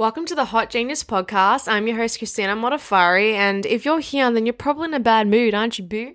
Welcome to the Hot Genius Podcast. I'm your host, Christina Modaffari, and if you're here, then you're probably in a bad mood, aren't you, boo?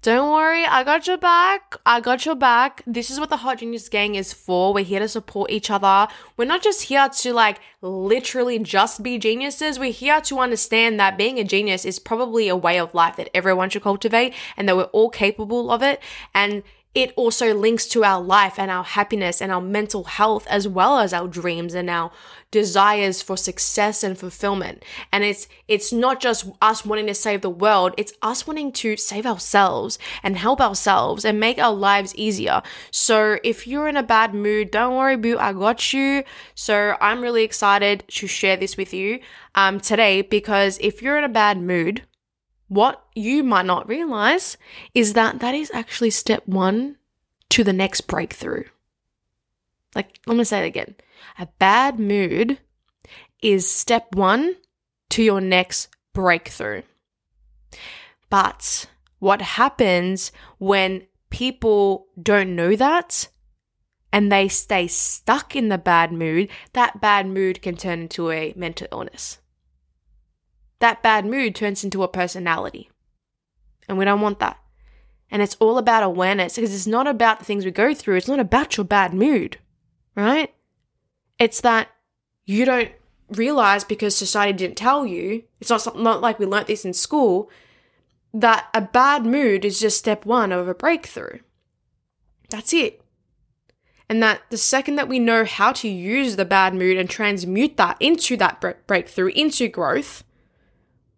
Don't worry, I got your back. I got your back. This is what the Hot Genius Gang is for. We're here to support each other. We're not just here to like literally just be geniuses. We're here to understand that being a genius is probably a way of life that everyone should cultivate and that we're all capable of it. And it also links to our life and our happiness and our mental health as well as our dreams and our desires for success and fulfillment. And it's it's not just us wanting to save the world it's us wanting to save ourselves and help ourselves and make our lives easier. So if you're in a bad mood don't worry boo i got you. So i'm really excited to share this with you um, today because if you're in a bad mood what you might not realize is that that is actually step one to the next breakthrough. Like, let me say it again. A bad mood is step one to your next breakthrough. But what happens when people don't know that and they stay stuck in the bad mood, that bad mood can turn into a mental illness that bad mood turns into a personality. And we don't want that. And it's all about awareness because it's not about the things we go through. It's not about your bad mood, right? It's that you don't realize because society didn't tell you. It's not, not like we learnt this in school that a bad mood is just step one of a breakthrough. That's it. And that the second that we know how to use the bad mood and transmute that into that breakthrough, into growth,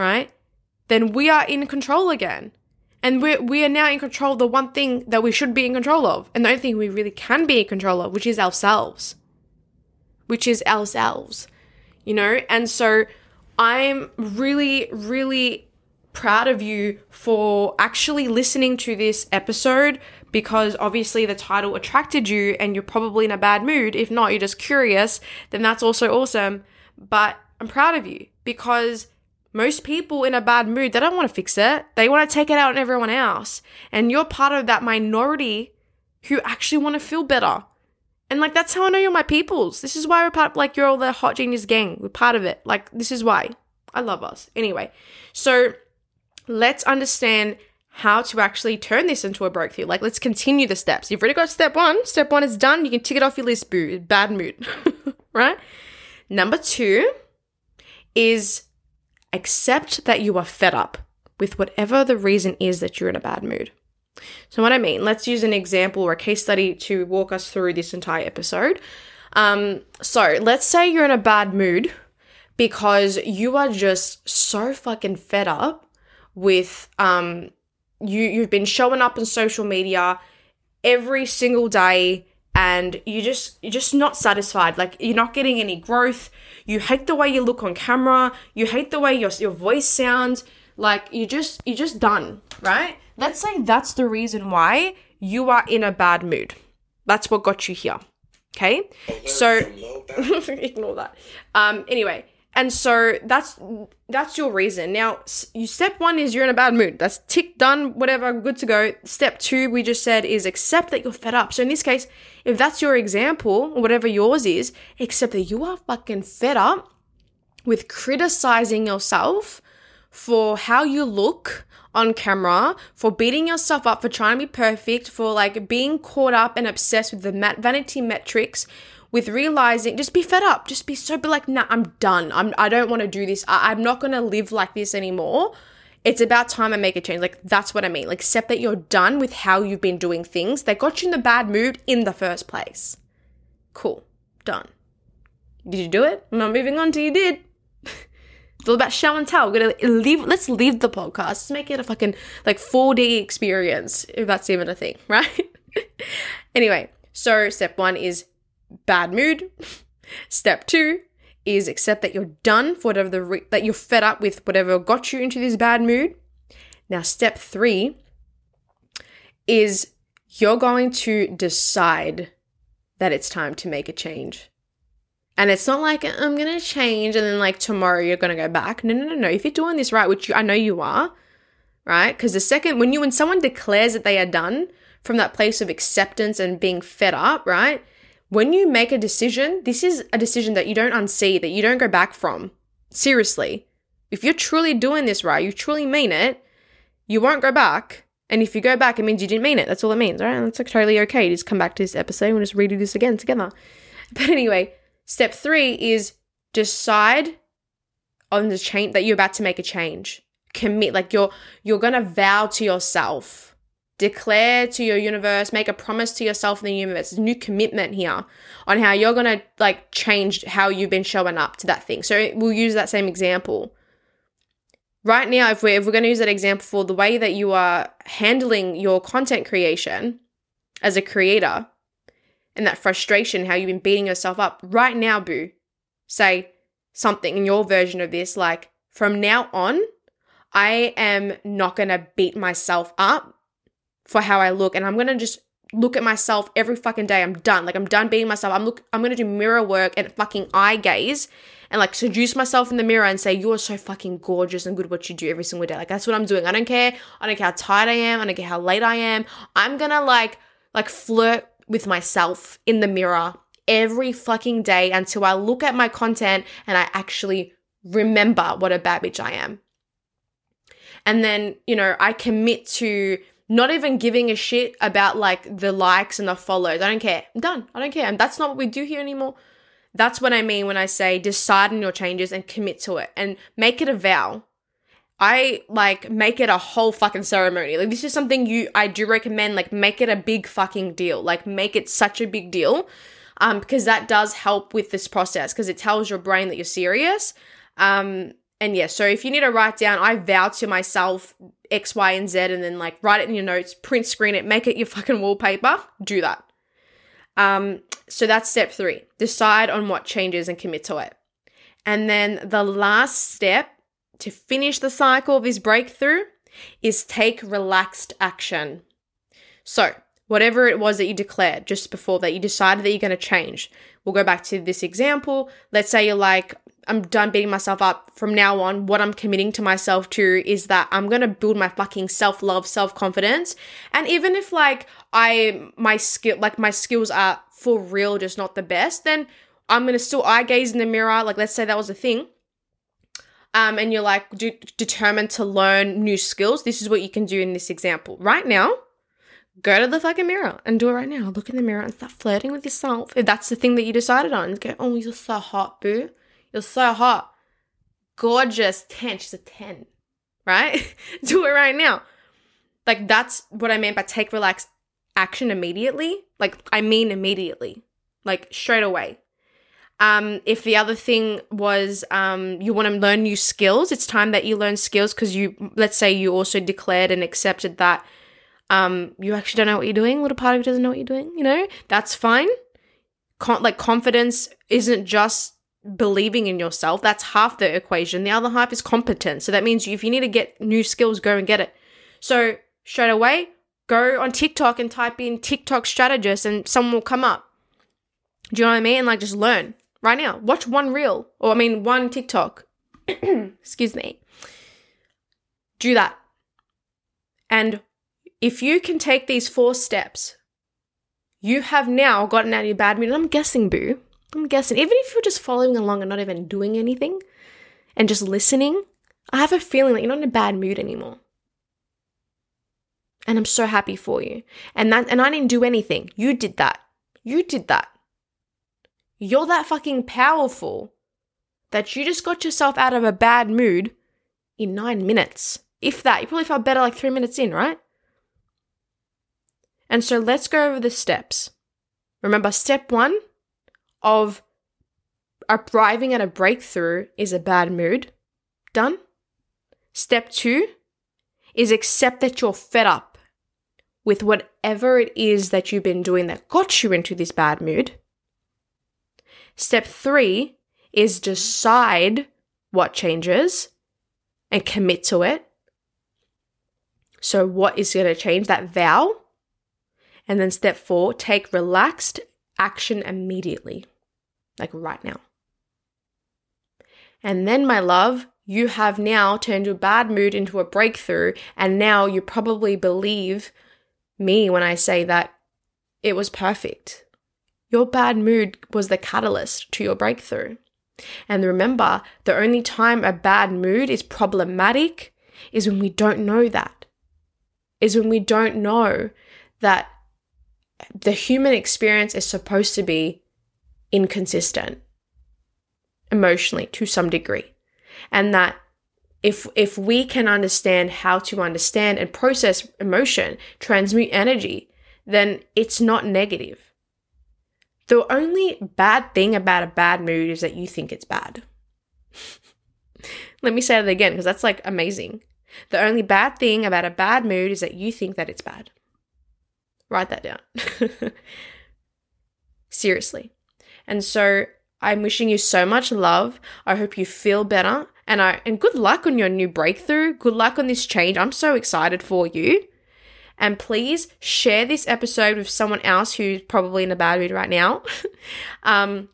right? Then we are in control again. And we're, we are now in control of the one thing that we should be in control of. And the only thing we really can be in control of, which is ourselves. Which is ourselves. You know? And so I'm really, really proud of you for actually listening to this episode because obviously the title attracted you and you're probably in a bad mood. If not, you're just curious, then that's also awesome. But I'm proud of you because most people in a bad mood, they don't want to fix it. They want to take it out on everyone else. And you're part of that minority who actually want to feel better. And like that's how I know you're my peoples. This is why we're part like you're all the hot genius gang. We're part of it. Like this is why. I love us. Anyway, so let's understand how to actually turn this into a breakthrough. Like let's continue the steps. You've already got step one. Step one is done. You can tick it off your list, boo. Bad mood. right? Number two is accept that you are fed up with whatever the reason is that you're in a bad mood. So, what I mean, let's use an example or a case study to walk us through this entire episode. Um, so, let's say you're in a bad mood because you are just so fucking fed up with um, you. You've been showing up on social media every single day and you just you're just not satisfied. Like you're not getting any growth. You hate the way you look on camera. You hate the way your, your voice sounds. Like you just you're just done right? Let's say that's the reason why you are in a bad mood. That's what got you here okay? So ignore that. Um anyway and so that's that's your reason. Now, you step 1 is you're in a bad mood. That's tick done, whatever, good to go. Step 2 we just said is accept that you're fed up. So in this case, if that's your example, whatever yours is, accept that you are fucking fed up with criticizing yourself for how you look on camera, for beating yourself up, for trying to be perfect, for like being caught up and obsessed with the vanity metrics with realizing just be fed up just be so be like nah i'm done i'm i don't want to do this I, i'm not going to live like this anymore it's about time I make a change. Like, that's what I mean. Like, accept that you're done with how you've been doing things that got you in the bad mood in the first place. Cool. Done. Did you do it? I'm not moving on till you did. it's all about show and tell. We're gonna leave let's leave the podcast. Let's make it a fucking like 4D experience, if that's even a thing, right? anyway, so step one is bad mood. Step two is accept that you're done for whatever the re- that you're fed up with whatever got you into this bad mood. Now, step three is you're going to decide that it's time to make a change. And it's not like I'm going to change and then like tomorrow you're going to go back. No, no, no, no. If you're doing this right, which you, I know you are, right? Because the second when you when someone declares that they are done from that place of acceptance and being fed up, right? When you make a decision, this is a decision that you don't unsee, that you don't go back from. Seriously. If you're truly doing this right, you truly mean it, you won't go back. And if you go back, it means you didn't mean it. That's all it means, right? And that's totally okay. Just come back to this episode and just redo this again together. But anyway, step three is decide on the change that you're about to make a change. Commit, like you're you're gonna vow to yourself, declare to your universe, make a promise to yourself in the universe. a new commitment here on how you're gonna like change how you've been showing up to that thing. So we'll use that same example. Right now, if we're if we're gonna use that example for the way that you are handling your content creation as a creator and that frustration, how you've been beating yourself up, right now, boo, say, something in your version of this like from now on I am not going to beat myself up for how I look and I'm to just look at myself every fucking day. I'm done. Like I'm done beating myself. I'm look I'm to do mirror work and fucking eye gaze and like seduce myself in the mirror and say you're so fucking gorgeous and good what you do every single day. Like that's what I'm doing. I don't care. I don't care how tired I am. I don't care how late I am. I'm to like like flirt with myself in the mirror every fucking day until I look at my content and I actually remember what a bad bitch I am. And then, you know, I commit to not even giving a shit about like the likes and the follows. I don't care. I'm done. I don't care. And that's not what we do here anymore. That's what I mean when I say decide on your changes and commit to it and make it a vow. I like make it a whole fucking ceremony. Like this is something you I do recommend like make it a big fucking deal. Like make it such a big deal um, because that does help with this process because it tells your brain that you're serious. Um, and yeah, so if you need to write down, I vow to myself X, Y, and Z, and then like write it in your notes, print screen it, make it your fucking wallpaper, do that. Um, so that's step three decide on what changes and commit to it. And then the last step to finish the cycle of this breakthrough is take relaxed action. So, whatever it was that you declared just before that you decided that you're going to change. We'll go back to this example. Let's say you're like, I'm done beating myself up. From now on, what I'm committing to myself to is that I'm going to build my fucking self-love, self-confidence. And even if like I my skill like my skills are for real just not the best, then I'm going to still eye gaze in the mirror. Like let's say that was a thing. Um, and you're like de- determined to learn new skills. This is what you can do in this example. Right now, go to the fucking mirror and do it right now. Look in the mirror and start flirting with yourself. If that's the thing that you decided on, go, oh, you're so hot, boo. You're so hot. Gorgeous. 10. She's a 10. Right? do it right now. Like, that's what I meant by take relax action immediately. Like, I mean immediately. Like, straight away. Um, if the other thing was um, you want to learn new skills, it's time that you learn skills because you, let's say you also declared and accepted that um, you actually don't know what you're doing. Little part of you doesn't know what you're doing. You know, that's fine. Con- like confidence isn't just believing in yourself. That's half the equation. The other half is competence. So that means if you need to get new skills, go and get it. So straight away, go on TikTok and type in TikTok strategist, and someone will come up. Do you know what I mean? And like just learn right now. Watch one reel, or I mean one TikTok. Excuse me. Do that. And if you can take these four steps, you have now gotten out of your bad mood. And I'm guessing, boo. I'm guessing, even if you're just following along and not even doing anything and just listening, I have a feeling that you're not in a bad mood anymore. And I'm so happy for you. And that and I didn't do anything. You did that. You did that. You're that fucking powerful that you just got yourself out of a bad mood in nine minutes. If that, you probably felt better like three minutes in, right? And so let's go over the steps. Remember, step one of arriving at a breakthrough is a bad mood. Done. Step two is accept that you're fed up with whatever it is that you've been doing that got you into this bad mood. Step three is decide what changes and commit to it. So, what is going to change? That vow and then step four, take relaxed action immediately, like right now. And then, my love, you have now turned your bad mood into a breakthrough. And now you probably believe me when I say that it was perfect. Your bad mood was the catalyst to your breakthrough. And remember, the only time a bad mood is problematic is when we don't know that. Is when we don't know that the human experience is supposed to be inconsistent emotionally to some degree. And that if if we can understand how to understand and process emotion, transmute energy, then it's not negative. The only bad thing about a bad mood is that you think it's bad. Let me say that again because that's like amazing. The only bad thing about a bad mood is that you think that it's bad. Write that down. Seriously. And so I'm wishing you so much love. I hope you feel better and I and good luck on your new breakthrough. Good luck on this change. I'm so excited for you. And please share this episode with someone else who's probably in a bad mood right now. um,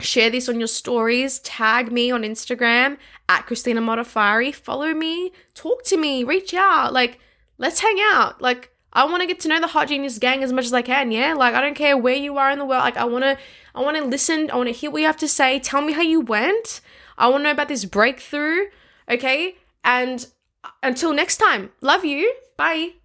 share this on your stories. Tag me on Instagram at Christina Modaffari. Follow me. Talk to me. Reach out. Like, let's hang out. Like, I want to get to know the Hot Genius gang as much as I can. Yeah, like I don't care where you are in the world. Like I want to, I want to listen. I want to hear what you have to say. Tell me how you went. I want to know about this breakthrough. Okay, and uh, until next time, love you. Bye.